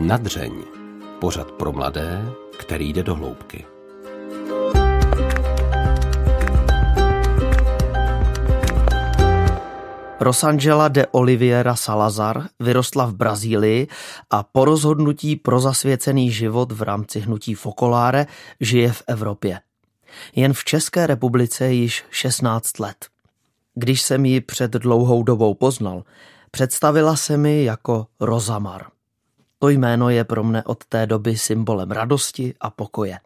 Nadřeň. Pořad pro mladé, který jde do hloubky. Rosangela de Oliveira Salazar vyrostla v Brazílii a po rozhodnutí pro zasvěcený život v rámci hnutí Fokoláre žije v Evropě. Jen v České republice již 16 let. Když jsem ji před dlouhou dobou poznal, představila se mi jako Rozamar. To jméno je pro mne od té doby symbolem radosti a pokoje.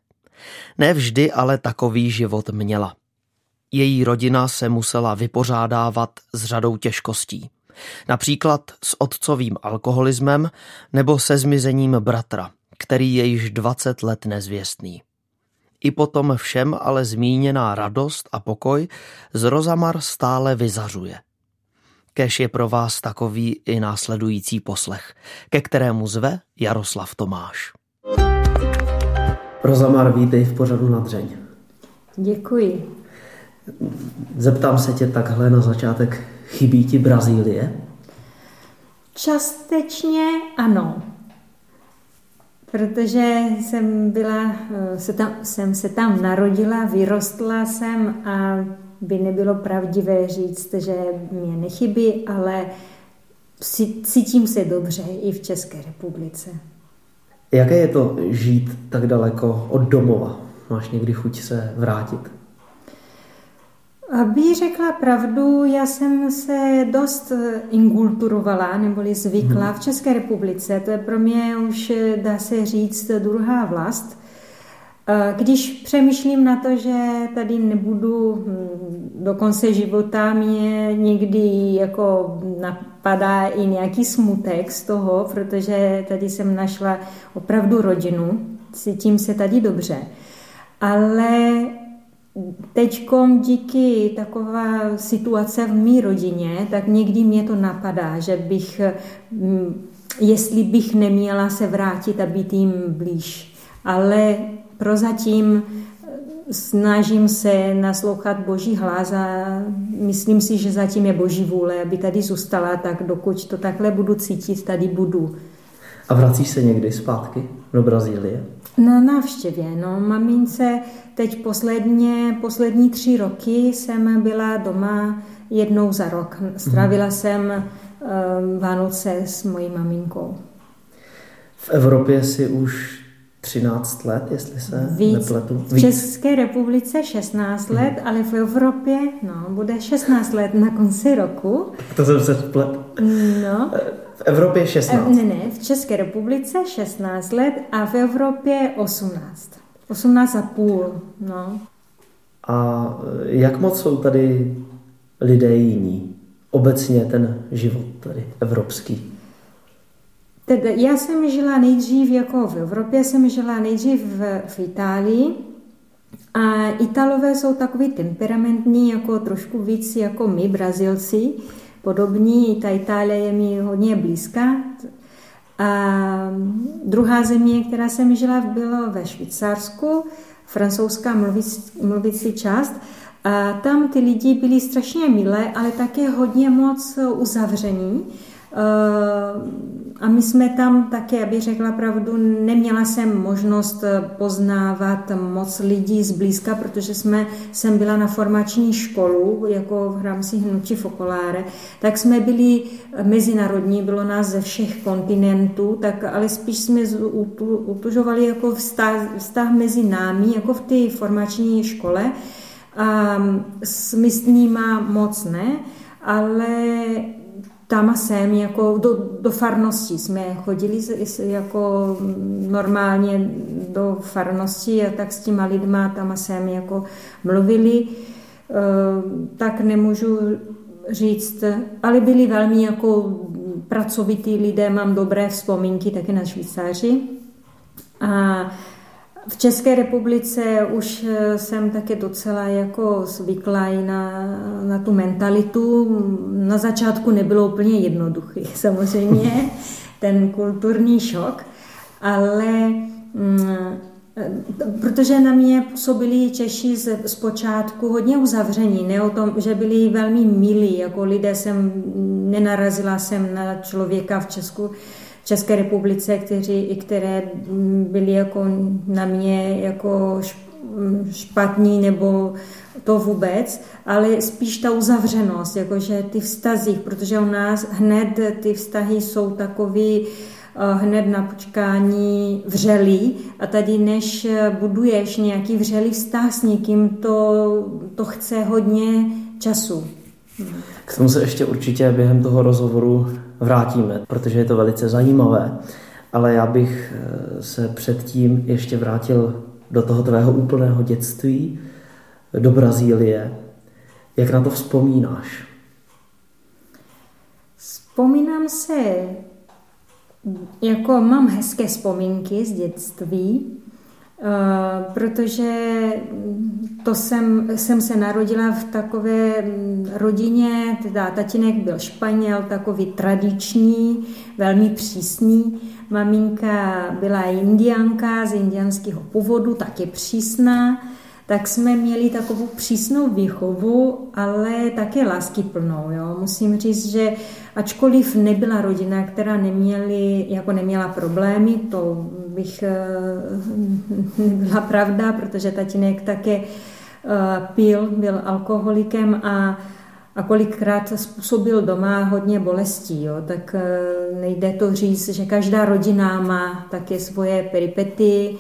Nevždy ale takový život měla. Její rodina se musela vypořádávat s řadou těžkostí. Například s otcovým alkoholismem nebo se zmizením bratra, který je již 20 let nezvěstný. I potom všem ale zmíněná radost a pokoj z Rozamar stále vyzařuje. Kež je pro vás takový i následující poslech, ke kterému zve Jaroslav Tomáš. Rozamar, vítej v pořadu na dřeň. Děkuji. Zeptám se tě takhle na začátek, chybí ti Brazílie? Částečně ano, protože jsem byla, se tam, jsem se tam narodila, vyrostla jsem a by nebylo pravdivé říct, že mě nechybí, ale cítím se dobře i v České republice. Jaké je to žít tak daleko od domova? Máš někdy chuť se vrátit? Aby řekla pravdu, já jsem se dost inkulturovala, neboli zvykla hmm. v České republice. To je pro mě už, dá se říct, druhá vlast. Když přemýšlím na to, že tady nebudu hm, do konce života, mě někdy jako napadá i nějaký smutek z toho, protože tady jsem našla opravdu rodinu, cítím se tady dobře. Ale Teďkom díky taková situace v mý rodině, tak někdy mě to napadá, že bych, hm, jestli bych neměla se vrátit a být jim blíž. Ale prozatím snažím se naslouchat Boží hlas a myslím si, že zatím je Boží vůle, aby tady zůstala, tak dokud to takhle budu cítit, tady budu. A vracíš se někdy zpátky do Brazílie? Na návštěvě, no. Mamince teď posledně, poslední tři roky jsem byla doma jednou za rok. Strávila mm. jsem um, Vánoce s mojí maminkou. V Evropě si už 13 let, jestli se Víc. nepletu. Víc. V České republice 16 let, hmm. ale v Evropě no, bude 16 let na konci roku. To jsem se splet. No. V Evropě 16. Ne, ne, v České republice 16 let a v Evropě 18. 18 a půl, no. A jak moc jsou tady lidé jiní? Obecně ten život tady evropský. Teda já jsem žila nejdřív jako v Evropě, jsem žila nejdřív v, v Itálii a Italové jsou takový temperamentní, jako trošku víc jako my, Brazilci, podobní. Ta Itálie je mi hodně blízká. A druhá země, která jsem žila, byla ve Švýcarsku, francouzská mluvící, mluvící část. A tam ty lidi byli strašně milé, ale také hodně moc uzavření. A my jsme tam také, aby řekla pravdu, neměla jsem možnost poznávat moc lidí zblízka, protože jsme, jsem byla na formační školu, jako v rámci hnutí Fokoláre, tak jsme byli mezinárodní, bylo nás ze všech kontinentů, tak ale spíš jsme utužovali jako vztah, vztah mezi námi, jako v té formační škole. A s místníma moc ne, ale tam a sem, jako do, do farnosti jsme chodili jako normálně do farnosti a tak s těma lidma tam a sem jako mluvili, e, tak nemůžu říct, ale byli velmi jako pracovití lidé, mám dobré vzpomínky také na Švýcaři. A v České republice už eh, jsem také docela jako zvyklá i na, na tu mentalitu. Na začátku nebylo úplně jednoduchý, samozřejmě, ten kulturní šok, ale mm, eh, protože na mě působili Češi z, zpočátku hodně uzavření, ne o tom, že byli velmi milí, jako lidé jsem, nenarazila jsem na člověka v Česku, České republice, kteří, které byli jako na mě jako špatní nebo to vůbec, ale spíš ta uzavřenost, jakože ty vztazích, protože u nás hned ty vztahy jsou takový eh, hned na počkání vřelý a tady než buduješ nějaký vřelý vztah s někým, to, to chce hodně času. K tomu se ještě určitě během toho rozhovoru vrátíme, protože je to velice zajímavé. Ale já bych eh, se předtím ještě vrátil do toho tvého úplného dětství, do Brazílie. Jak na to vzpomínáš? Vzpomínám se, jako mám hezké vzpomínky z dětství, protože to jsem, jsem se narodila v takové mm, rodině, teda tatínek byl Španěl, takový tradiční, velmi přísný. Maminka byla indianka z indianského původu, taky přísná tak jsme měli takovou přísnou výchovu, ale také plnou. Jo. Musím říct, že ačkoliv nebyla rodina, která neměli, jako neměla problémy, to bych eh, nebyla pravda, protože tatínek také eh, pil, byl alkoholikem a a kolikrát způsobil doma hodně bolestí, jo, tak eh, nejde to říct, že každá rodina má také svoje peripety,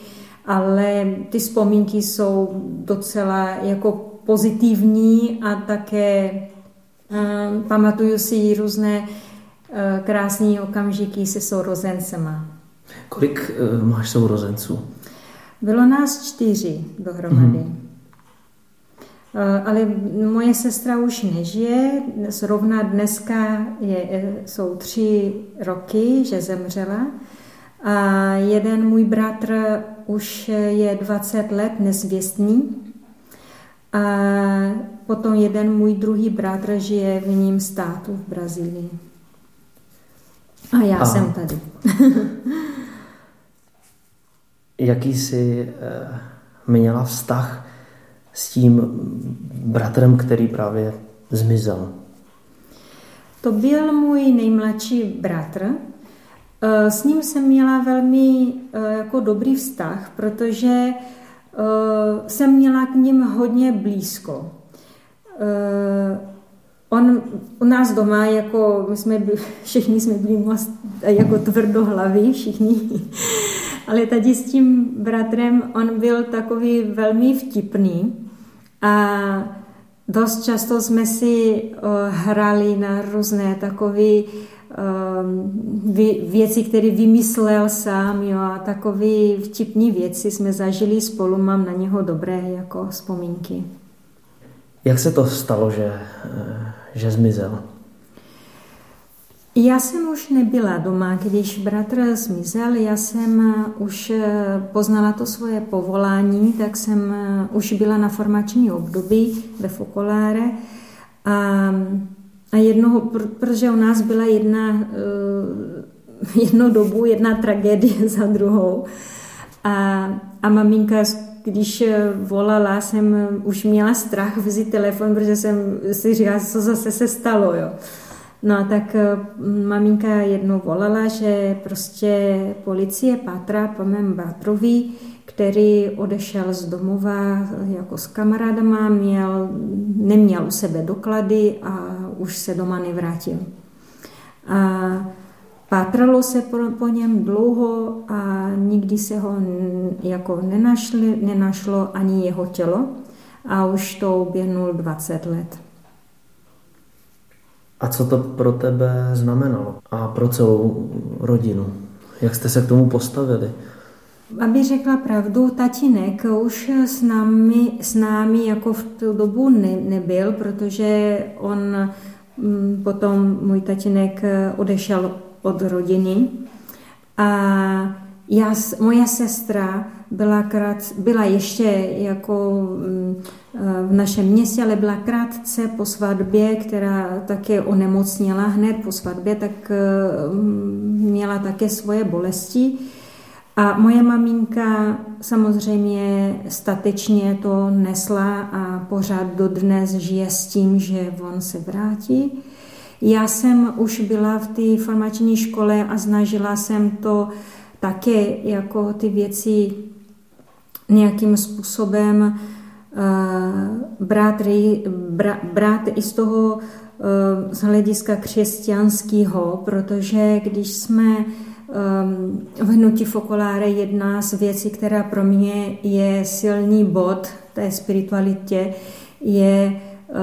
ale ty vzpomínky jsou docela jako pozitivní a také um, pamatuju si různé uh, krásné okamžiky se sourozencema. Kolik uh, máš sourozenců? Bylo nás čtyři dohromady. Mm-hmm. Uh, ale moje sestra už nežije, zrovna dneska je, jsou tři roky, že zemřela. A jeden můj bratr už je 20 let nezvěstný. A potom jeden můj druhý bratr žije v jiném státu v Brazílii. A já a jsem tady. jaký jsi uh, měla vztah s tím bratrem, který právě zmizel? To byl můj nejmladší bratr, Eh, s ním jsem měla velmi eh, jako dobrý vztah, protože eh, jsem měla k ním hodně blízko. On u nás doma, jako my jsme byli, všichni jsme byli moc jako tvrdohlaví, všichni. Ale tady s tím bratrem, on byl takový velmi vtipný a dost často jsme si hrali na různé takové věci, které vymyslel sám, jo, a takové vtipné věci jsme zažili spolu, mám na něho dobré jako vzpomínky. Jak se to stalo, že, eh, že zmizel? Já jsem už nebyla doma, když bratr zmizel, já jsem už eh, poznala to svoje povolání, tak jsem eh, už byla na formační období ve Fokoláre a a jednoho, protože u nás byla jedna, eh, jedno dobu jedna tragédie za druhou. A, a maminka, když volala, jsem už měla strach vzít telefon, protože jsem si říkala, co zase se stalo. Jo. No a tak eh, maminka jednou volala, že prostě policie pátrá po mém bratrovi, který odešel z domova jako s kamarádama, měl, neměl u sebe doklady a už se doma nevrátil. A pátralo se po, po něm dlouho a nikdy se ho jako nenašli, nenašlo ani jeho tělo a už to uběhnul 20 let. A co to pro tebe znamenalo a pro celou rodinu? Jak jste se k tomu postavili? Aby řekla pravdu, tatínek už s námi, s námi jako v tu dobu ne, nebyl, protože on mm, potom, můj tatínek odešel od rodiny a já, moje sestra byla, krát, byla ještě jako mm, v našem městě, ale byla krátce po svatbě, která také onemocněla hned po svatbě, tak mm, měla také svoje bolesti. A moje maminka samozřejmě statečně to nesla a pořád dodnes žije s tím, že on se vrátí. Já jsem už byla v té formační škole a snažila jsem to také jako ty věci nějakým způsobem uh, brát, bra, brát i z toho uh, z hlediska křesťanského, protože když jsme um, v Hnutí Fokoláre jedna z věcí, která pro mě je silný bod té spiritualitě, je uh,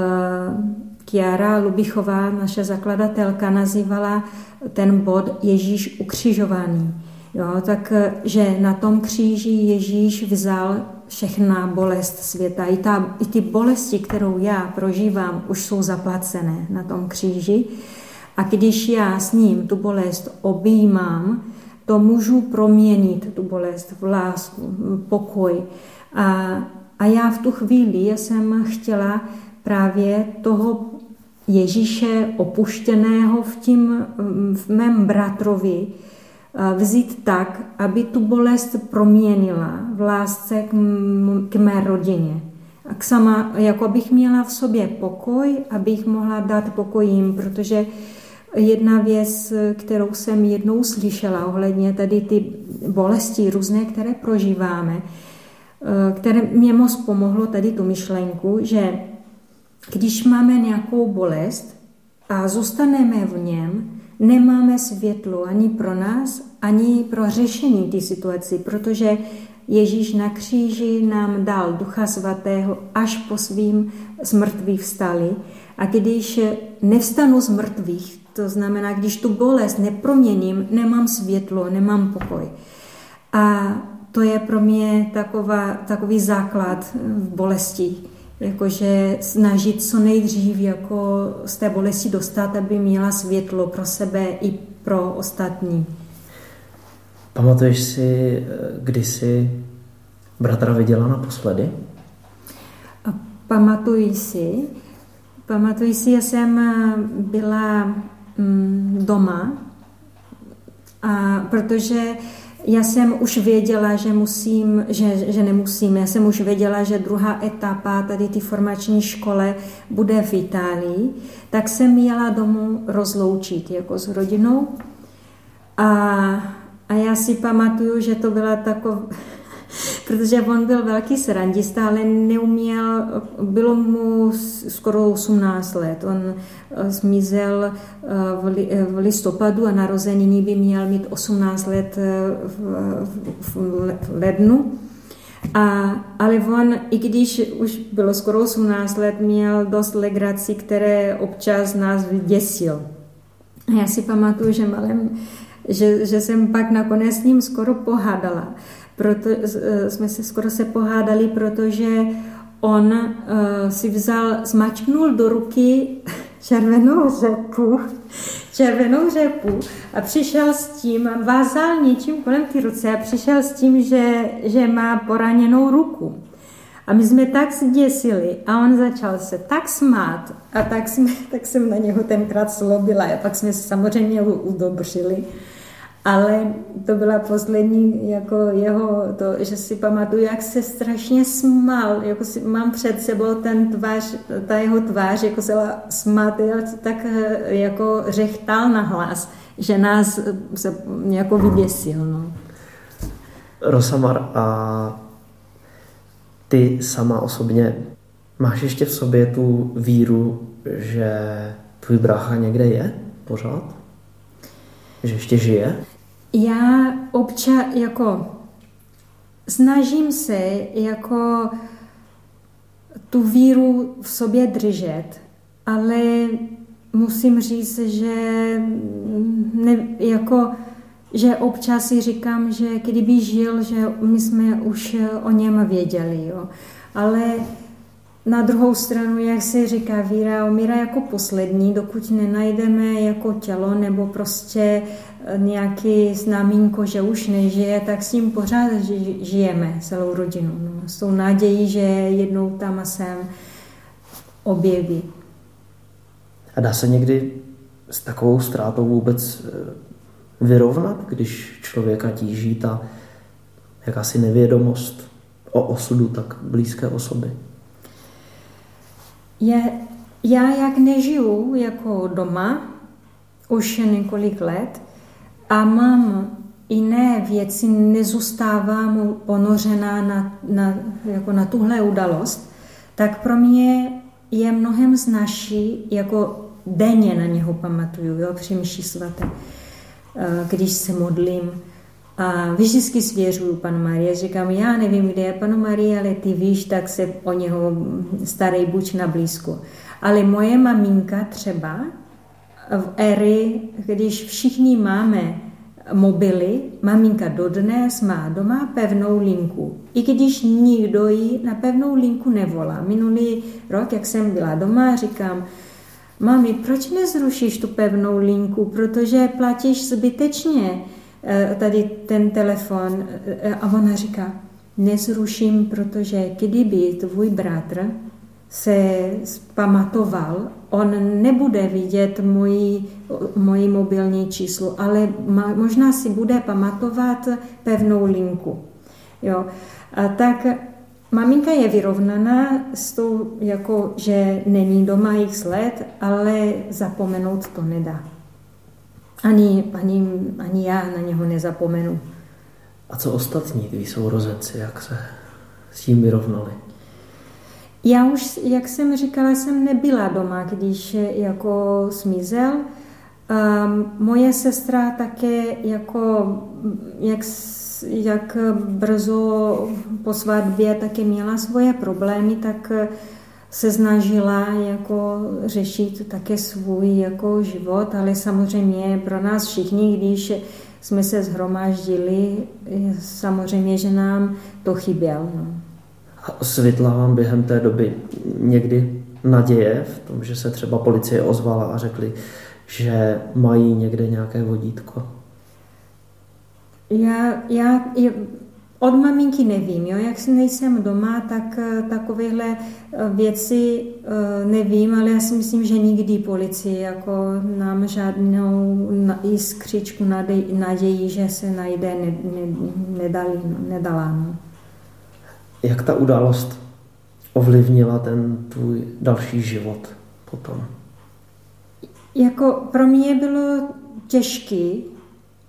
Kiara Lubichová, naše zakladatelka, nazývala ten bod Ježíš ukřižovaný. Jo, tak, že na tom kříži Ježíš vzal všechna bolest světa. I, ta, I ty bolesti, kterou já prožívám, už jsou zaplacené na tom kříži. A když já s ním tu bolest objímám, to můžu proměnit, tu bolest v lásku, v pokoj. A, a já v tu chvíli jsem chtěla právě toho Ježíše opuštěného v, tím, v mém bratrovi vzít tak, aby tu bolest proměnila v lásce k, k mé rodině. A k sama, jako bych měla v sobě pokoj, abych mohla dát pokoj jim, protože jedna věc, kterou jsem jednou slyšela ohledně tady ty bolesti různé, které prožíváme, které mě moc pomohlo tady tu myšlenku, že když máme nějakou bolest a zůstaneme v něm, nemáme světlo ani pro nás, ani pro řešení té situaci, protože Ježíš na kříži nám dal Ducha Svatého až po svým zmrtvých vstali. A když nevstanu z mrtvých, to znamená, když tu bolest neproměním, nemám světlo, nemám pokoj. A to je pro mě taková, takový základ v bolesti jakože snažit co nejdřív jako z té bolesti dostat, aby měla světlo pro sebe i pro ostatní. Pamatuješ si, kdy jsi bratra viděla naposledy? Pamatuji si. Pamatuji si, já jsem byla mm, doma, a protože já jsem už věděla, že musím, že, že nemusím. Já jsem už věděla, že druhá etapa tady ty formační škole bude v Itálii, tak jsem jela domů rozloučit jako s rodinou. A, a já si pamatuju, že to byla taková protože on byl velký srandista, ale neuměl, bylo mu skoro 18 let. On eh, zmizel eh, v listopadu a narozeniny by měl mít 18 let eh, v, lednu. A, ale on, i když už bylo skoro 18 let, měl dost legrací, které občas nás vyděsil. Já si pamatuju, že malem, že, že jsem pak nakonec s ním skoro pohádala proto eh, jsme se skoro se pohádali, protože on uh, si vzal, zmačknul do ruky červenou řepu, červenou řepu a přišel s tím, vázal něčím kolem ty ruce a přišel s tím, že, že má poraněnou ruku. A my jsme tak zděsili a on začal se tak smát a tak, jsme, tak jsem na něho tenkrát slobila a pak jsme se samozřejmě udobřili ale to byla poslední jako jeho, to, že si pamatuju, jak se strašně smál, jako si, mám před sebou ten tvář, ta jeho tvář, jako se smatil, tak eh, jako řechtal na hlas, že nás se jako vyděsil. No. Rosamar, a ty sama osobně máš ještě v sobě tu víru, že tvůj brácha někde je pořád? Že ještě žije? Já občas jako snažím se jako tu víru v sobě držet, ale musím říct, že ne, jako, že občas si říkám, že kdyby žil, že my jsme už o něm věděli, jo. Ale na druhou stranu, jak se říká, víra umírá jako poslední, dokud nenajdeme jako tělo nebo prostě eh, nějaký znamínko, že už nežije, tak s ním pořád žijeme celou rodinu. No, s tou nádějí, že jednou tam a sem objeví. A dá se někdy s takovou ztrátou vůbec eh, vyrovnat, když člověka tíží ta jakási nevědomost o osudu tak blízké osoby? Je já jak nežiju jako doma už několik let a mám jiné věci, nezůstávám ponořená na, na, jako na tuhle udalost, tak pro mě je mnohem znaší, jako denně na něho pamatuju, jo, při mši svaté, eh, když se modlím. A vždycky svěřuju panu Marie. Říkám, já nevím, kde je panu Marie, ale ty víš, tak se o něho starej buď na blízko. Ale moje maminka třeba v éry, když všichni máme mobily, maminka dodnes má doma pevnou linku. I když nikdo ji na pevnou linku nevolá. Minulý rok, jak jsem byla doma, říkám, mami, proč nezrušíš tu pevnou linku, protože platíš zbytečně tady ten telefon. Eh, a ona říká, nezruším, protože kdyby tvůj bratr se pamatoval, on nebude vidět moji, moji mobilní číslo, ale možná si bude pamatovat pevnou linku. Jo. A tak maminka je vyrovnaná s tou, jako, že není doma x let, ale zapomenout to nedá. Ani, ani, ani já na něho nezapomenu. A co ostatní, tví sourozenci, jak se s tím vyrovnali? Já už, jak jsem říkala, jsem nebyla doma, když jako smizel. Um, moje sestra také jako, jak, jak brzo po svatbě také měla svoje problémy, tak se snažila jako řešit také svůj jako život, ale samozřejmě pro nás všichni, když jsme se zhromáždili, samozřejmě, že nám to chybělo. No. A světla vám během té doby někdy naděje v tom, že se třeba policie ozvala a řekli, že mají někde nějaké vodítko? Já, já od maminky nevím, jo? jak nejsem doma, tak eh, takovéhle eh, věci eh, nevím, ale já si myslím, že nikdy policie jako nám žádnou jiskřičku naději, že se najde, ne, ne, nedali, nedala. No. Jak ta událost ovlivnila ten tvůj další život potom? Jako pro mě bylo těžký,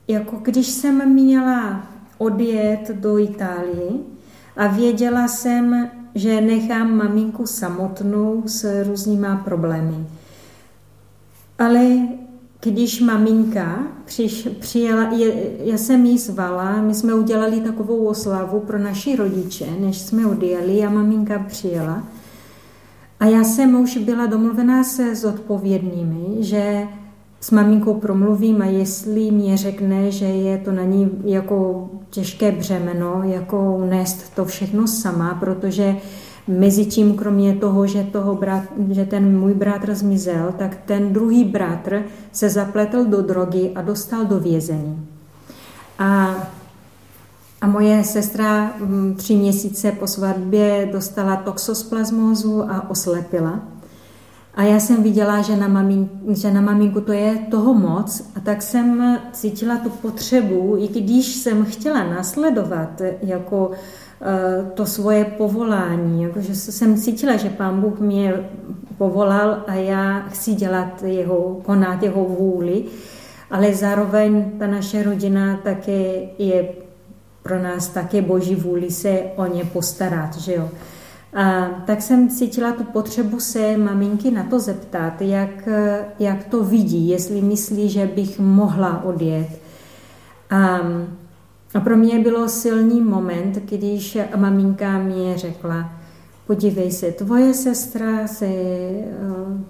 jako když jsem měla odjet do Itálie a věděla jsem, že nechám maminku samotnou s různýma problémy. Ale když maminka přiš, přijela, je, já jsem jí zvala, my jsme udělali takovou oslavu pro naši rodiče, než jsme odjeli a maminka přijela. A já jsem už byla domluvená se s odpovědnými, že s maminkou promluvím a jestli mě řekne, že je to na ní jako těžké břemeno, jako unést to všechno sama, protože mezi tím, kromě toho, že, toho brat, že ten můj bratr zmizel, tak ten druhý bratr se zapletl do drogy a dostal do vězení. A, a moje sestra mm, tři měsíce po svatbě dostala toxosplasmózu a oslepila. A já jsem viděla, že na, mamín, že na maminku to je toho moc a tak jsem cítila tu potřebu, i když jsem chtěla nasledovat jako Eh, to svoje povolání, jakože jsem cítila, že pán Bůh mě povolal a já chci dělat jeho, konat jeho vůli, ale zároveň ta naše rodina také je pro nás také boží vůli se o ně postarat, že jo. A tak jsem cítila tu potřebu se maminky na to zeptat, jak, jak to vidí, jestli myslí, že bych mohla odjet. A a pro mě bylo silný moment, když maminka mě řekla, podívej se, tvoje sestra se uh,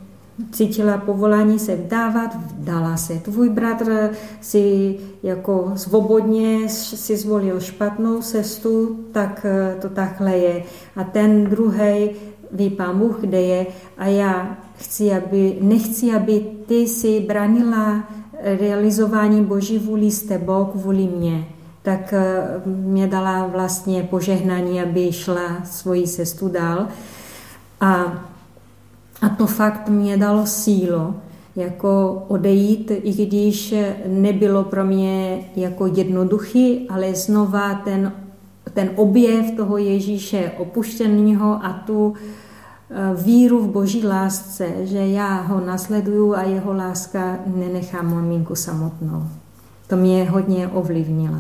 cítila povolání se vdávat, vdala se. Tvůj bratr si jako svobodně si zvolil špatnou cestu, tak uh, to takhle je. A ten druhý ví pán Bůh, kde je a já chci, aby, nechci, aby ty si branila realizování Boží vůli s tebou kvůli mě tak eh, mě dala vlastně požehnání, aby šla svoji cestu dál. A, a to fakt mě dalo sílo, jako odejít, i když nebylo pro mě jako jednoduchý, ale znova ten, ten objev toho Ježíše opuštěného a tu víru v boží lásce, že já ho nasleduju a jeho láska nenechá maminku samotnou. To mě hodně ovlivnila.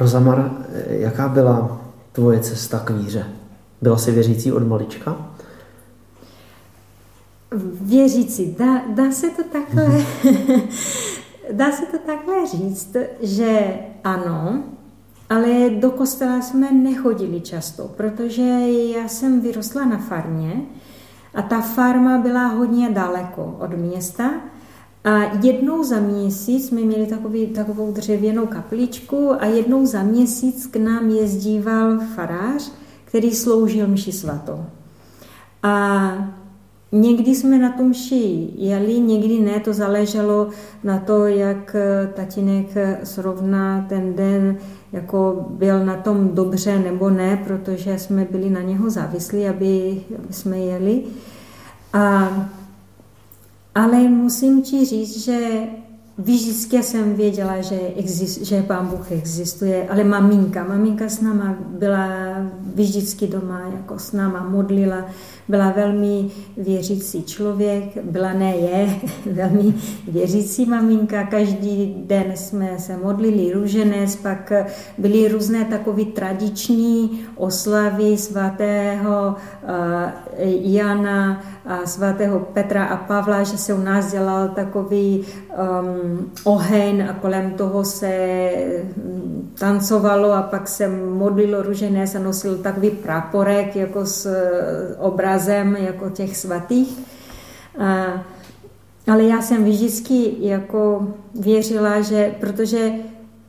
Rozamar, jaká byla tvoje cesta k víře? Byla jsi věřící od malička? Věřící, dá, dá se to takhle, dá se to takhle říct, že ano, ale do kostela jsme nechodili často, protože já jsem vyrostla na farmě a ta farma byla hodně daleko od města a jednou za měsíc jsme měli takový, takovou dřevěnou kapličku a jednou za měsíc k nám jezdíval farář, který sloužil mši svatou. A Někdy jsme na tom mši jeli, někdy ne, to záleželo na to, jak tatínek srovna ten den, jako byl na tom dobře nebo ne, protože jsme byli na něho závislí, aby, aby jsme jeli. A, ale musím ti říct, že Vždycky jsem věděla, že, exist, že Pán Bůh existuje, ale maminka, maminka s náma byla vždycky doma, jako s náma modlila, byla velmi věřící člověk, byla ne je, velmi věřící maminka, každý den jsme se modlili růženec, pak byly různé takové tradiční oslavy svatého uh, Jana, a svatého Petra a Pavla, že se u nás dělal takový um, oheň a kolem toho se mm, tancovalo a pak se modlilo růžené se nosil takový praporek jako s eh, obrazem jako těch svatých. A, ale já jsem vždycky jako věřila, že protože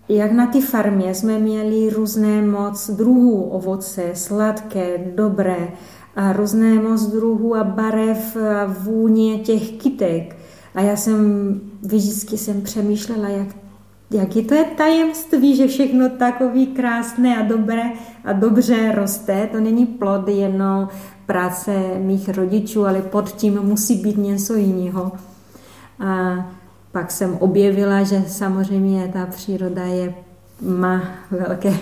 jak na ty farmě jsme měli různé moc druhů ovoce, sladké, dobré, a různé moc druhů a barev a vůně těch kytek. A já jsem vždycky jsem přemýšlela, jak, jaký to je tajemství, že všechno takový krásné a dobré a dobře roste. To není plod jenom práce mých rodičů, ale pod tím musí být něco jiného. A pak jsem objevila, že samozřejmě ta příroda je, má velké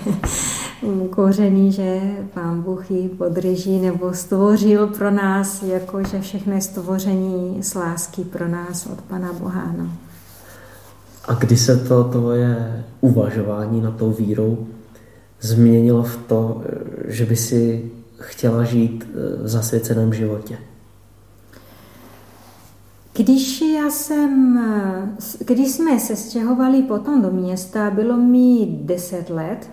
koření, že pán Bůh ji podrží nebo stvořil pro nás, jakože všechny stvoření z lásky pro nás od Pana Boha. No. A kdy se to tvoje uvažování na tou vírou změnilo v to, že by si chtěla žít v zasvěceném životě? Když, já jsem, když jsme se stěhovali potom do města, bylo mi deset let,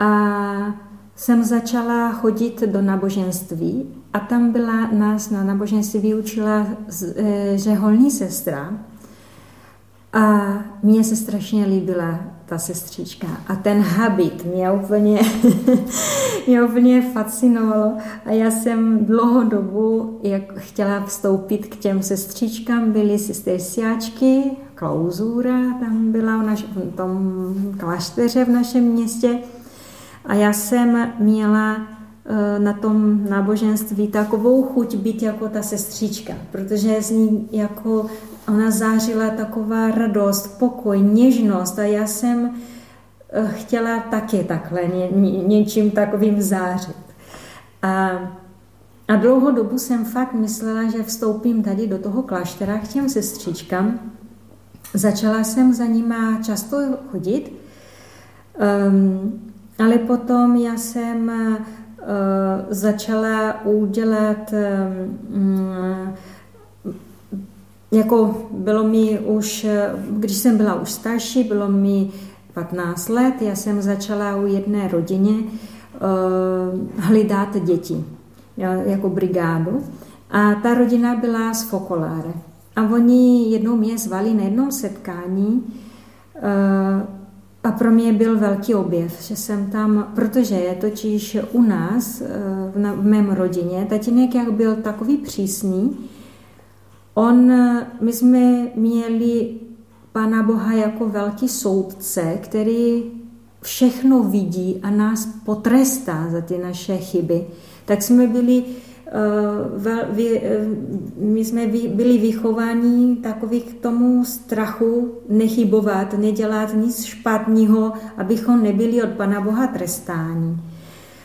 a jsem začala chodit do náboženství a tam byla nás na náboženství vyučila řeholní sestra a mně se strašně líbila ta sestřička. A ten habit mě úplně, mě úplně fascinovalo. A já jsem dlouho dobu jak chtěla vstoupit k těm sestřičkám. Byly sestersiáčky, klauzura tam byla v, naš, v tom klášteře v našem městě. A já jsem měla eh, na tom náboženství takovou chuť být jako ta sestřička, protože z ní jako ona zářila taková radost, pokoj, něžnost a já jsem eh, chtěla taky takhle ně, ně, něčím takovým zářit. A, a dlouhou dobu jsem fakt myslela, že vstoupím tady do toho kláštera k těm sestřičkám. Začala jsem za nima často chodit. Um, ale potom já jsem uh, začala udělat, um, jako bylo mi už, když jsem byla už starší, bylo mi 15 let, já jsem začala u jedné rodině uh, hlídat děti jako brigádu. A ta rodina byla z Fokoláre. A oni jednou mě zvali na jednom setkání, a pro mě byl velký objev, že jsem tam, protože je totiž u nás, eh, v, mém rodině, tatínek jak byl takový přísný, on, my jsme měli Pana Boha jako velký soudce, který všechno vidí a nás potrestá za ty naše chyby. Tak jsme byli my jsme byli vychováni takový k tomu strachu nechybovat, nedělat nic špatného, abychom nebyli od Pana Boha trestáni.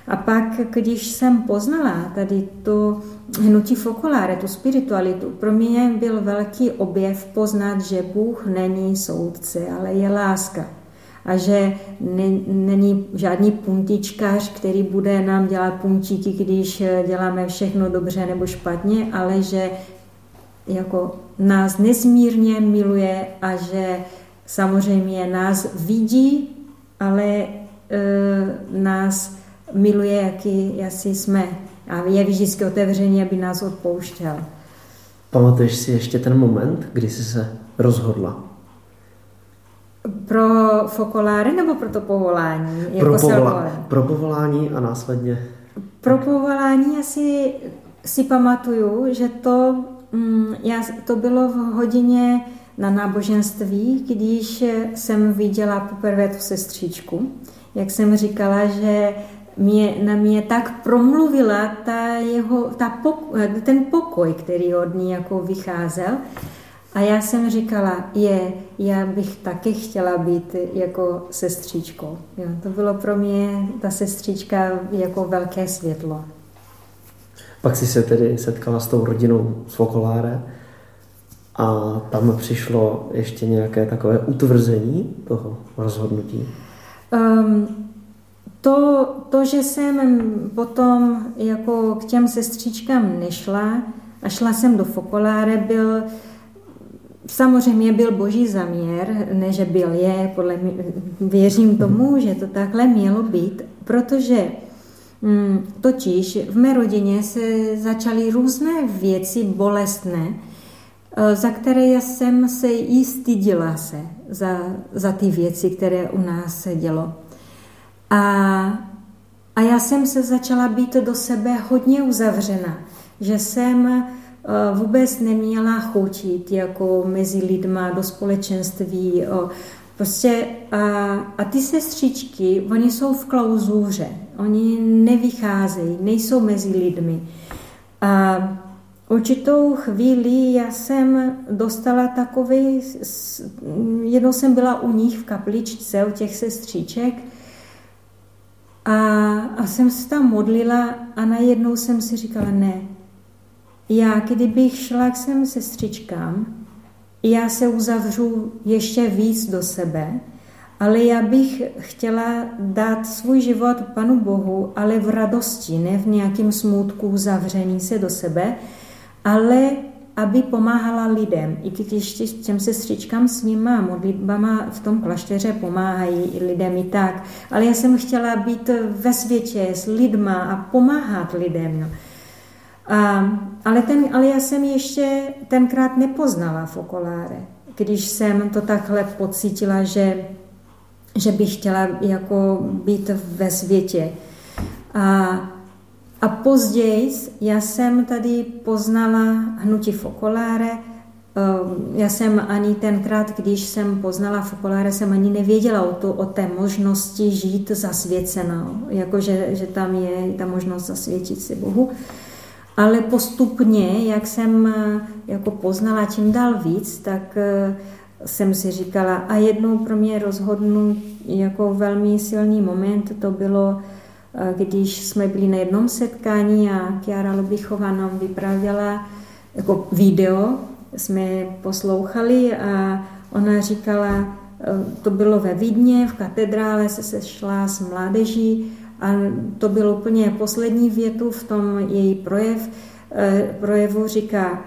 A pak, když jsem poznala tady to hnutí fokoláre, tu spiritualitu, pro mě byl velký objev poznat, že Bůh není soudce, ale je láska. A že ne, není žádný puntičkař, který bude nám dělat puntíky, když děláme všechno dobře nebo špatně, ale že jako nás nesmírně miluje a že samozřejmě nás vidí, ale e, nás miluje, jaký, jaký jsme. A je vždycky otevřený, aby nás odpouštěl. Pamatuješ si ještě ten moment, kdy jsi se rozhodla? Pro fokoláry nebo pro to povolání? Pro, jako povolá, pro povolání a následně? Pro povolání asi si pamatuju, že to, mm, já, to bylo v hodině na náboženství, když jsem viděla poprvé tu sestřičku. Jak jsem říkala, že mě, na mě tak promluvila ta jeho, ta pokoj, ten pokoj, který od ní jako vycházel. A já jsem říkala, je, já bych také chtěla být jako sestřičkou. Jo, to bylo pro mě ta sestřička jako velké světlo. Pak si se tedy setkala s tou rodinou z Fokoláre a tam přišlo ještě nějaké takové utvrzení toho rozhodnutí? Um, to, to, že jsem potom jako k těm sestřičkám nešla a šla jsem do Fokoláre, byl samozřejmě byl boží zaměr, ne že byl je, podle mě, věřím tomu, že to takhle mělo být, protože hm, totiž v mé rodině se začaly různé věci bolestné, eh, za které jsem se i stydila se, za, za ty věci, které u nás se dělo. A, a já jsem se začala být do sebe hodně uzavřena, že jsem vůbec neměla chotit jako mezi lidma do společenství. Prostě a, a ty sestřičky, oni jsou v klauzuře, oni nevycházejí, nejsou mezi lidmi. A určitou chvíli já jsem dostala takový, jednou jsem byla u nich v kapličce, u těch sestřiček, a, a jsem se tam modlila a najednou jsem si říkala, ne, já kdybych šla k svým sestřičkám, já se uzavřu ještě víc do sebe, ale já bych chtěla dát svůj život Panu Bohu, ale v radosti, ne v nějakém smutku zavření se do sebe, ale aby pomáhala lidem. I když těm sestřičkám svýma modlitbama v tom klašteře pomáhají lidem i tak. Ale já jsem chtěla být ve světě s lidma a pomáhat lidem. No. A, ale, ten, ale já jsem ještě tenkrát nepoznala Fokoláre, když jsem to takhle pocítila, že, že bych chtěla jako být ve světě. A a později já jsem tady poznala hnutí Fokoláre. Ehm, já jsem ani tenkrát, když jsem poznala Fokoláre, jsem ani nevěděla o, to, o té možnosti žít zasvěcenou, jakože že tam je ta možnost zasvětit se Bohu. Ale postupně, jak jsem eh, jako poznala čím dál víc, tak eh, jsem si říkala, a jednou pro mě rozhodnu jako velmi silný moment, to bylo když jsme byli na jednom setkání a Kiara Lobichová nám vyprávěla jako video, jsme poslouchali a ona říkala, to bylo ve Vídně, v katedrále se sešla s mládeží a to bylo úplně poslední větu v tom její projev, projevu říká,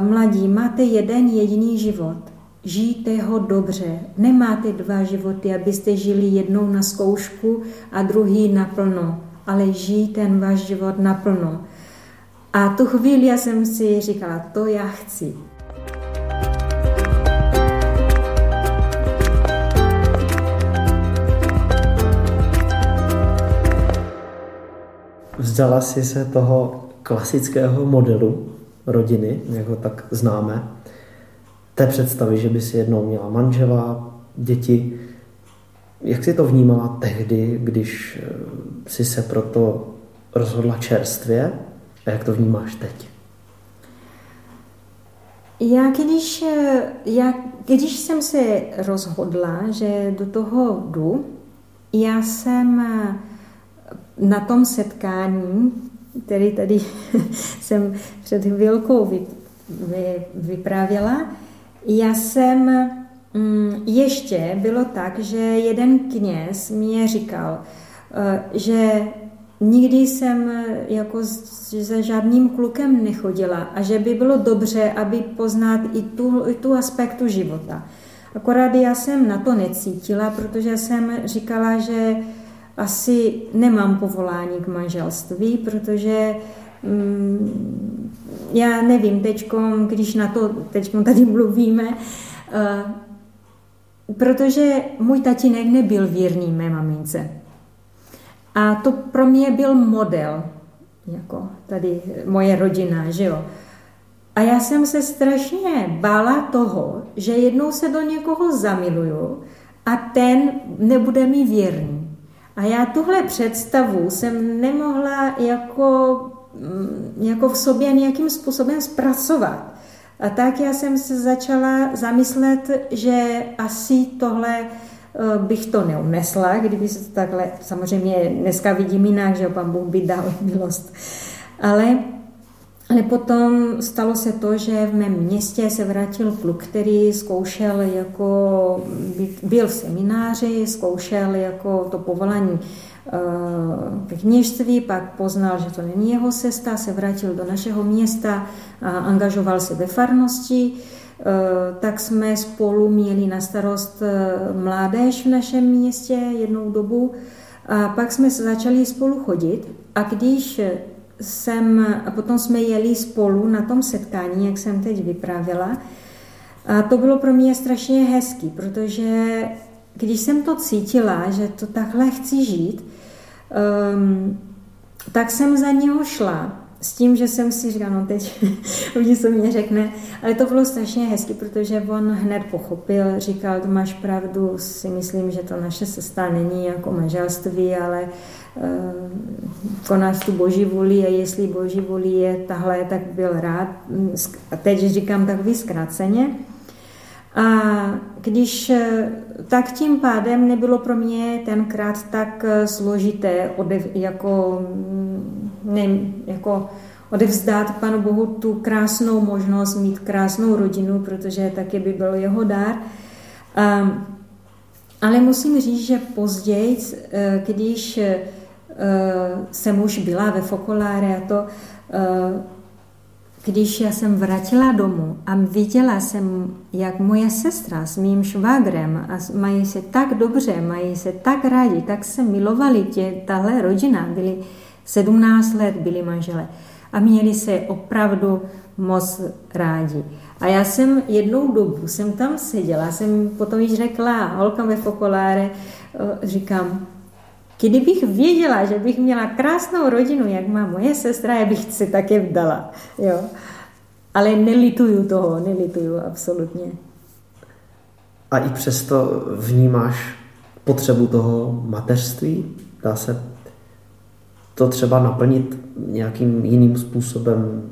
mladí, máte jeden jediný život – Žijte ho dobře. Nemáte dva životy, abyste žili jednou na zkoušku a druhý naplno, ale žij ten váš život naplno. A tu chvíli já jsem si říkala, to já chci. Vzdala si se toho klasického modelu rodiny, jak ho tak známe, té představy, že by si jednou měla manžela, děti. Jak si to vnímala tehdy, když eh, si se proto rozhodla čerstvě? A jak to vnímáš teď? Já když, já, když jsem se rozhodla, že do toho jdu, já jsem na tom setkání, který tady jsem před chvilkou vy, vy, vyprávěla, já jsem mm, ještě bylo tak, že jeden kněz mě říkal, eh, že nikdy jsem jako za žádným klukem nechodila a že by bylo dobře, aby poznat i tu, i tu aspektu života. Akorát já jsem na to necítila, protože jsem říkala, že asi nemám povolání k manželství, protože mm, já nevím, teď, když na to teď tady mluvíme, uh, protože můj tatínek nebyl věrný mé mamince. A to pro mě byl model, jako tady moje rodina, že jo. A já jsem se strašně bála toho, že jednou se do někoho zamiluju a ten nebude mi věrný. A já tuhle představu jsem nemohla jako, mm, jako v sobě nějakým způsobem zpracovat. A tak já jsem se začala zamyslet, že asi tohle eh, bych to neunesla, kdyby se to takhle, samozřejmě dneska vidím jinak, že pan Bůh by dal milost. Ale ale potom stalo se to, že v mém městě se vrátil kluk, který zkoušel jako, byl v semináři, zkoušel jako to povolání ke eh, kněžství, pak poznal, že to není jeho cesta, se vrátil do našeho města a angažoval se ve farnosti, eh, tak jsme spolu měli na starost eh, mládež v našem městě jednou dobu a pak jsme se začali spolu chodit. A když jsem, a potom jsme jeli spolu na tom setkání, jak jsem teď vyprávěla. A to bylo pro mě strašně hezký, protože když jsem to cítila, že to takhle chci žít, um, tak jsem za něho šla s tím, že jsem si říkala, no teď uvidí, co mě řekne, ale to bylo strašně hezky, protože on hned pochopil, říkal, to máš pravdu, si myslím, že to naše sesta není jako manželství, ale konáš tu boží vůli a jestli boží vůli je tahle, tak byl rád. A teď říkám takový zkráceně. A když tak tím pádem nebylo pro mě tenkrát tak složité odev, jako, ne, jako odevzdát Panu Bohu tu krásnou možnost mít krásnou rodinu, protože taky by byl jeho dár. A, ale musím říct, že později, když Eh, jsem už byla ve Fokoláre a to, eh, když já jsem vrátila domů a viděla jsem, jak moje sestra s mým švágrem a mají se tak dobře, mají se tak rádi, tak se milovali tě, tahle rodina, byli 17 let, byli manžele a měli se opravdu moc rádi. A já jsem jednou dobu, jsem tam seděla, jsem potom již řekla holkám ve Fokoláre, eh, říkám, Kdybych věděla, že bych měla krásnou rodinu, jak má moje sestra, já bych si také vdala. Jo. Ale nelituju toho, nelituju absolutně. A i přesto vnímáš potřebu toho mateřství? Dá se to třeba naplnit nějakým jiným způsobem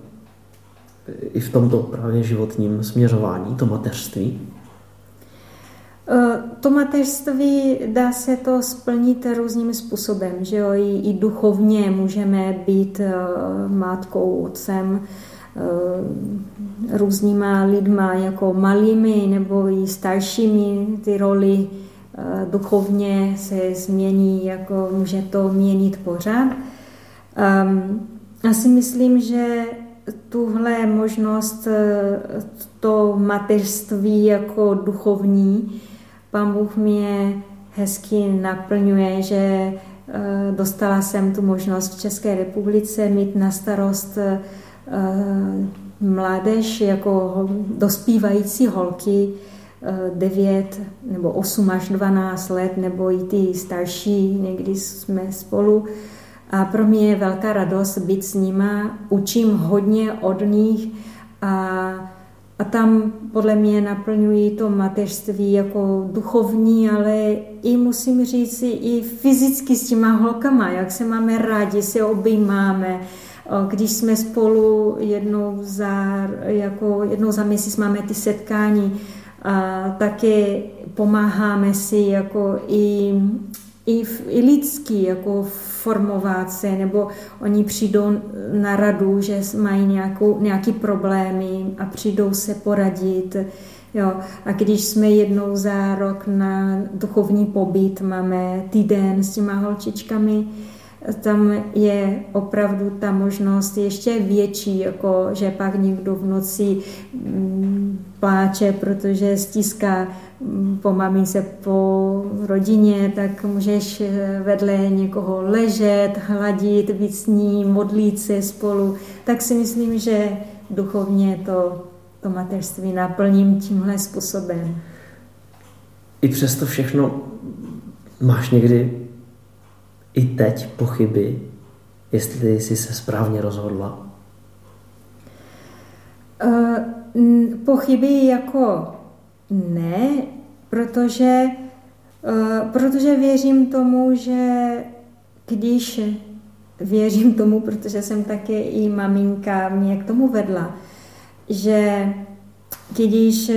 i v tomto právě životním směřování, to mateřství? Eh, to mateřství dá se to splnit různým způsobem, že jo, i, i duchovně můžeme být eh, matkou, otcem, eh, různýma lidma, jako malými nebo i staršími, ty roli duchovně se změní, jako může to měnit pořád. Ehm, já si myslím, že tuhle možnost, to mateřství jako duchovní, Pán Bůh mě hezky naplňuje, že eh, dostala jsem tu možnost v České republice mít na starost eh, mládež jako dospívající holky 9 eh, nebo 8 až 12 let, nebo i ty starší, někdy jsme spolu. A pro mě je velká radost být s nima, učím hodně od nich a a tam podle mě naplňují to mateřství jako duchovní, ale i musím říct si i fyzicky s těma holkama, jak se máme rádi, se obejmáme Když jsme spolu jednou za, jako jednou za měsíc máme ty setkání, a také pomáháme si jako i, i, i lidsky jako formovat se, nebo oni přijdou na radu, že mají nějakou, nějaký problémy a přijdou se poradit. Jo. A když jsme jednou za rok na duchovní pobyt, máme týden s těma holčičkami, tam je opravdu ta možnost ještě větší, jako že pak někdo v noci mm, pláče, protože stiská po mamince, po rodině, tak můžeš eh, vedle někoho ležet, hladit, být s ní, modlit se spolu. Tak si myslím, že duchovně to, to mateřství naplním tímhle způsobem. I přesto všechno máš někdy i teď pochyby, jestli jsi se správně rozhodla? Uh, pochyby jako ne, protože, uh, protože věřím tomu, že když věřím tomu, protože jsem také i maminka mě k tomu vedla, že když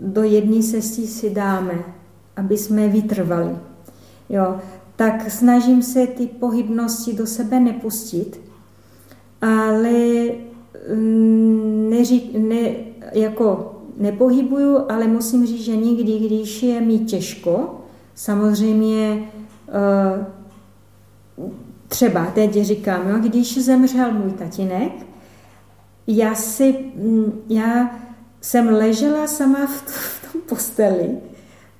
do jedné cesty si dáme, aby jsme vytrvali, jo, tak snažím se ty pohybnosti do sebe nepustit, ale mm, neří, ne, jako nepohybuju, ale musím říct, že někdy, když je mi těžko, samozřejmě eh, třeba teď říkám, jo, když zemřel můj tatínek, já, si, mm, já jsem ležela sama v, tom posteli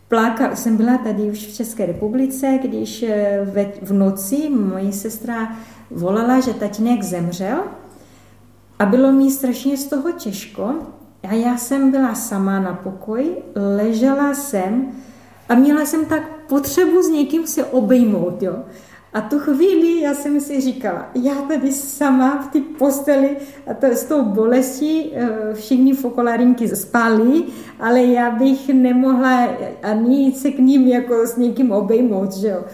Pláka, jsem byla tady už v České republice, když eh, ve, v noci moje sestra volala, že tatínek zemřel a bylo mi strašně z toho těžko. A já jsem byla sama na pokoji, ležela jsem a měla jsem tak potřebu s někým se obejmout. Jo. A tu chvíli já jsem si říkala, já tady sama v té posteli a to, s tou bolestí eh, všichni fokolárinky spálí, ale já bych nemohla ani se k ním jako s někým obejmout, že jo,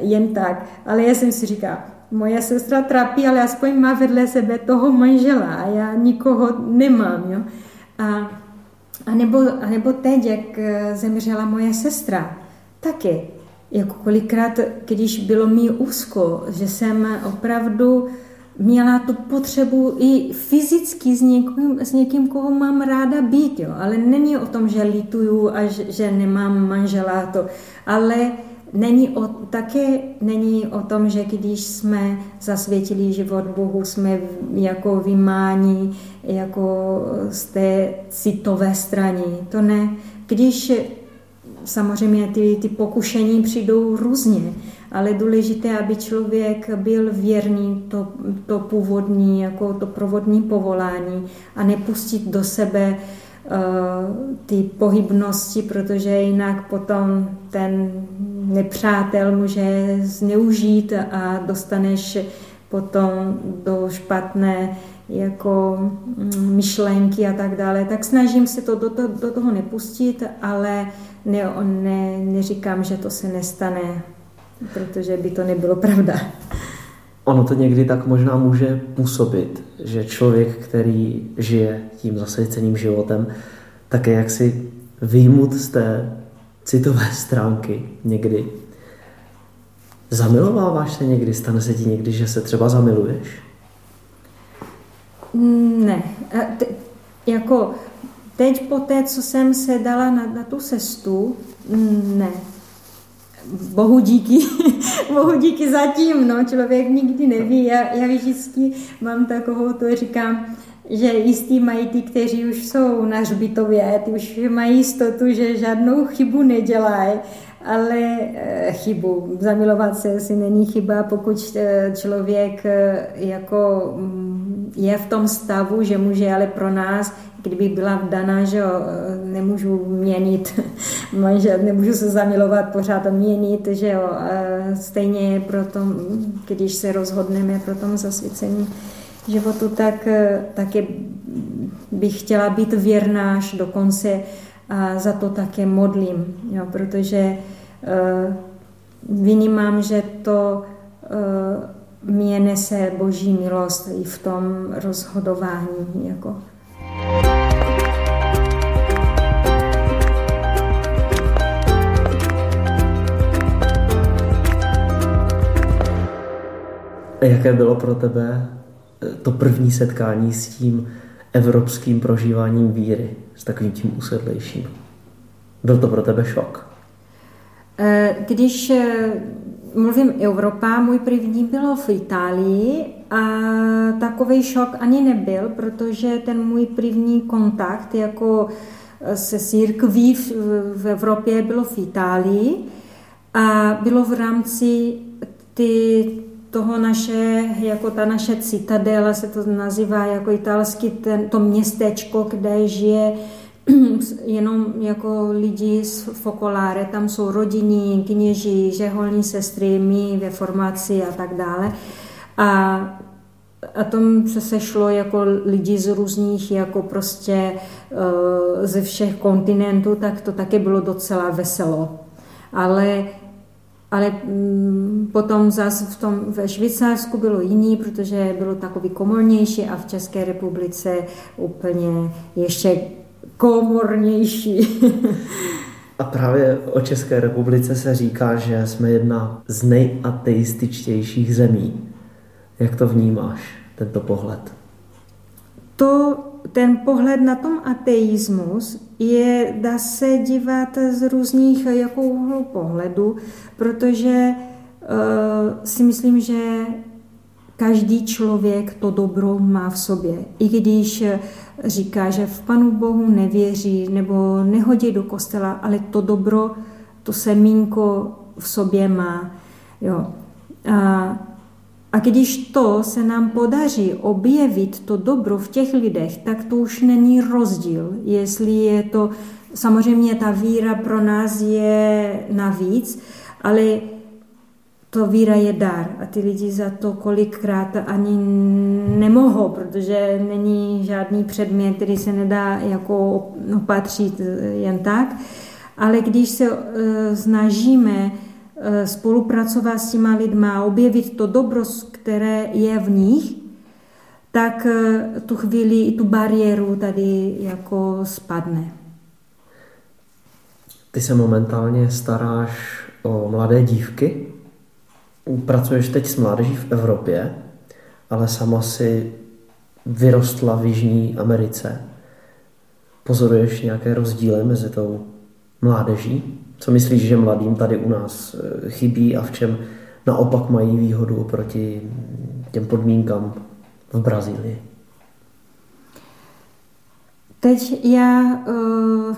jen tak. Ale já jsem si říkala, moje sestra trápí, ale aspoň má vedle sebe toho manžela a já nikoho nemám, jo. A, a, nebo, a nebo teď, jak eh, zemřela moje sestra, taky jako kolikrát, když bylo mi úzko, že jsem opravdu měla tu potřebu i fyzicky s někým, s někým, koho mám ráda být, jo. ale není o tom, že lituju a že, že nemám manžela, to, ale není o, také není o tom, že když jsme zasvětili život Bohu, jsme jako vymáni jako z té citové strany. To ne. Když samozřejmě ty, ty pokušení přijdou různě, ale důležité, aby člověk byl věrný to, to původní, jako to provodní povolání a nepustit do sebe uh, ty pohybnosti, protože jinak potom ten nepřátel může zneužít a dostaneš potom do špatné jako mm, myšlenky a tak dále, tak snažím se to do, to, do toho nepustit, ale ne, ne, neříkám, že to se nestane, protože by to nebylo pravda. Ono to někdy tak možná může působit, že člověk, který žije tím zasvěceným životem, tak je jaksi výjimut z té citové stránky někdy. Zamilováváš se někdy? Stane se ti někdy, že se třeba zamiluješ? Ne. Te, jako teď po té, co jsem se dala na, na tu cestu, ne. Bohu díky, bohu díky zatím, no, člověk nikdy neví. Já, já vždycky mám takovou, to říkám, že jistý mají ty, kteří už jsou na hřbitově, ty už mají jistotu, že žádnou chybu nedělají, ale eh, chybu. Zamilovat se si není chyba, pokud eh, člověk eh, jako mm, je v tom stavu, že může, ale pro nás, kdyby byla vdaná, že nemůžu měnit manžel, nemůžu se zamilovat pořád měnit, že jo, stejně pro tom, když se rozhodneme pro tom zasvěcení životu, tak taky bych chtěla být věrná až do konce a za to také modlím, jo, protože uh, vnímám, že to uh, mě nese boží milost i v tom rozhodování. Jako. Jaké bylo pro tebe eh, to první setkání s tím evropským prožíváním víry, s takovým tím usedlejším? Byl to pro tebe šok? Eh, když eh, mluvím Evropa, můj první bylo v Itálii a takový šok ani nebyl, protože ten můj první kontakt jako se církví v, v Evropě bylo v Itálii a bylo v rámci ty toho naše, jako ta naše citadela se to nazývá jako italsky, ten, to městečko, kde žije jenom jako lidi z Fokoláre, tam jsou rodiny, kněží, žeholní sestry, my ve formaci a tak dále. A, a tom se sešlo jako lidi z různých, jako prostě uh, ze všech kontinentů, tak to také bylo docela veselo. Ale ale mm, potom zase v tom, ve Švýcarsku bylo jiný, protože bylo takový komornější a v České republice úplně ještě komornější. a právě o České republice se říká, že jsme jedna z nejateističtějších zemí. Jak to vnímáš, tento pohled? To, ten pohled na tom ateismus je, dá se dívat z různých jako pohledu, protože uh, si myslím, že každý člověk to dobro má v sobě. I když říká, že v Panu Bohu nevěří nebo nehodí do kostela, ale to dobro, to semínko v sobě má. Jo. A, a když to se nám podaří objevit to dobro v těch lidech, tak to už není rozdíl, jestli je to, samozřejmě ta víra pro nás je navíc, ale to víra je dar a ty lidi za to kolikrát ani nemohou, protože není žádný předmět, který se nedá jako opatřit jen tak. Ale když se uh, snažíme uh, spolupracovat s těma lidma, objevit to dobro, které je v nich, tak uh, tu chvíli i tu bariéru tady jako spadne. Ty se momentálně staráš o mladé dívky, pracuješ teď s mládeží v Evropě, ale sama si vyrostla v Jižní Americe. Pozoruješ nějaké rozdíly mezi tou mládeží? Co myslíš, že mladým tady u nás eh, chybí a v čem naopak mají výhodu oproti těm podmínkám v Brazílii? Teď já uh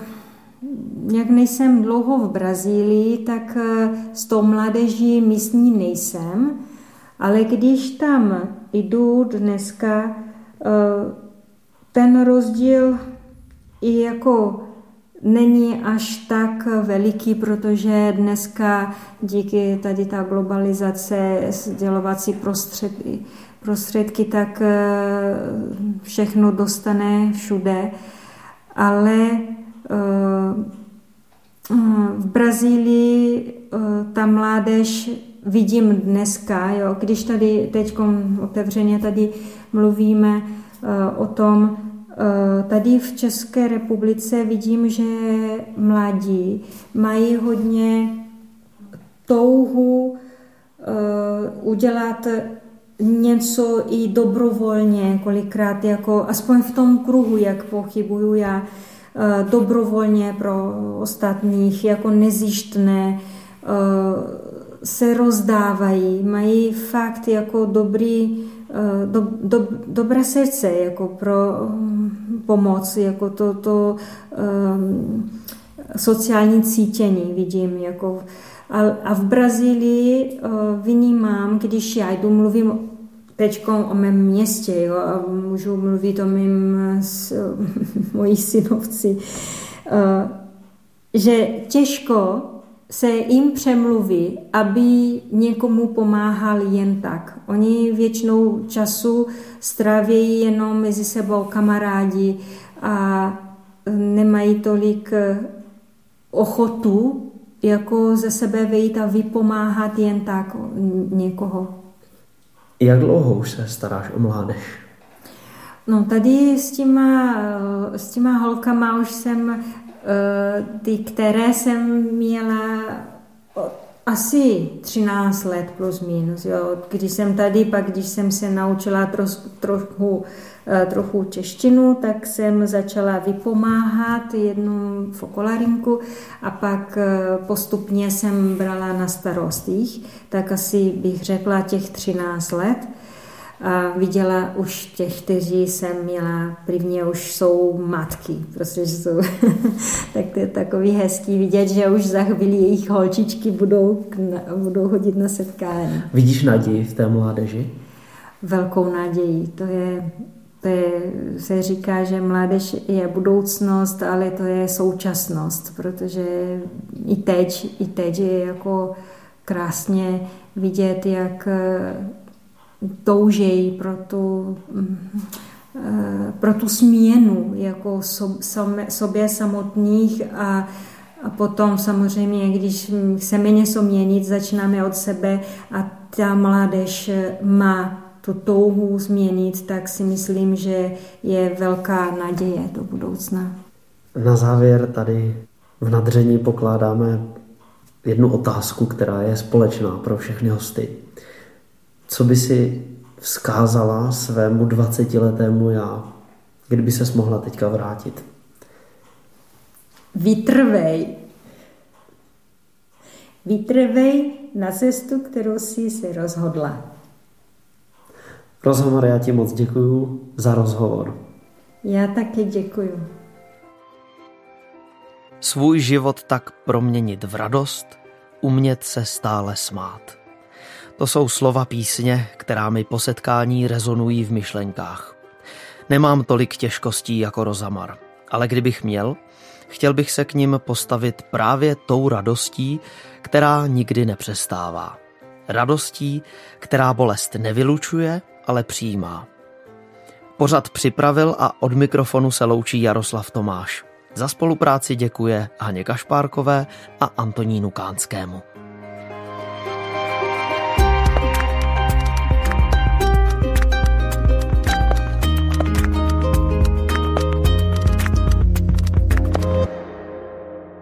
jak nejsem dlouho v Brazílii, tak eh, s tou mládeží místní nejsem, ale když tam jdu dneska, eh, ten rozdíl i jako není až tak veliký, protože dneska díky tady ta globalizace, sdělovací prostředky, prostředky, tak eh, všechno dostane všude. Ale v Brazílii eh, ta mládež vidím dneska, jo, když tady teď otevřeně tady mluvíme eh, o tom, eh, tady v České republice vidím, že mladí mají hodně touhu udělat něco i dobrovolně, kolikrát jako, aspoň v tom kruhu, jak pochybuju já, Eh, dobrovolně pro ostatních, jako nezjištné, eh, se rozdávají, mají fakt jako dobrý, eh, do, do, dobré srdce jako pro hm, pomoc, jako to, to um, sociální cítění vidím. Jako, a, a v Brazílii uh, vnímám, když já jdu, mluvím teď o mém městě jo, a můžu mluvit o mým s, mojí synovci, eh, že těžko se jim přemluví, aby někomu pomáhal jen tak. Oni většinou času strávějí jenom mezi sebou kamarádi a nemají tolik ochotu jako ze sebe vejít a vypomáhat jen tak někoho. Jak dlouho už se staráš o mládež? No tady s těma, s těma holkama už jsem, ty, které jsem měla asi 13 let plus minus. Jo. Když jsem tady, pak když jsem se naučila trošku, trochu, eh, trochu češtinu, tak jsem začala vypomáhat jednu fokolarinku a pak eh, postupně jsem brala na starostích, tak asi bych řekla těch 13 let a viděla už těch, kteří jsem měla, prvně už jsou matky, protože jsou, tak to je takový hezký vidět, že už za chvíli jejich holčičky budou, budou hodit na setkání. Vidíš naději v té mládeži? Velkou naději, to je, to je, se říká, že mládež je budoucnost, ale to je současnost, protože i teď, i teď je jako krásně vidět, jak toužejí pro tu, eh, pro tu směnu jako sobě samotných a, a potom samozřejmě, když chceme něco měnit, začínáme od sebe a ta mládež má tu touhu změnit, tak si myslím, že je velká naděje do budoucna. Na závěr tady v nadření pokládáme jednu otázku, která je společná pro všechny hosty. Co by si vzkázala svému 20-letému já, kdyby se mohla teďka vrátit? Vytrvej. Vytrvej na cestu, kterou jsi se rozhodla. Rosa já ti moc děkuju za rozhovor. Já taky děkuju. Svůj život tak proměnit v radost, umět se stále smát. To jsou slova písně, která mi po setkání rezonují v myšlenkách. Nemám tolik těžkostí jako Rozamar, ale kdybych měl, chtěl bych se k ním postavit právě tou radostí, která nikdy nepřestává. Radostí, která bolest nevylučuje, ale přijímá. Pořad připravil a od mikrofonu se loučí Jaroslav Tomáš. Za spolupráci děkuje Haně Kašpárkové a Antonínu Kánskému.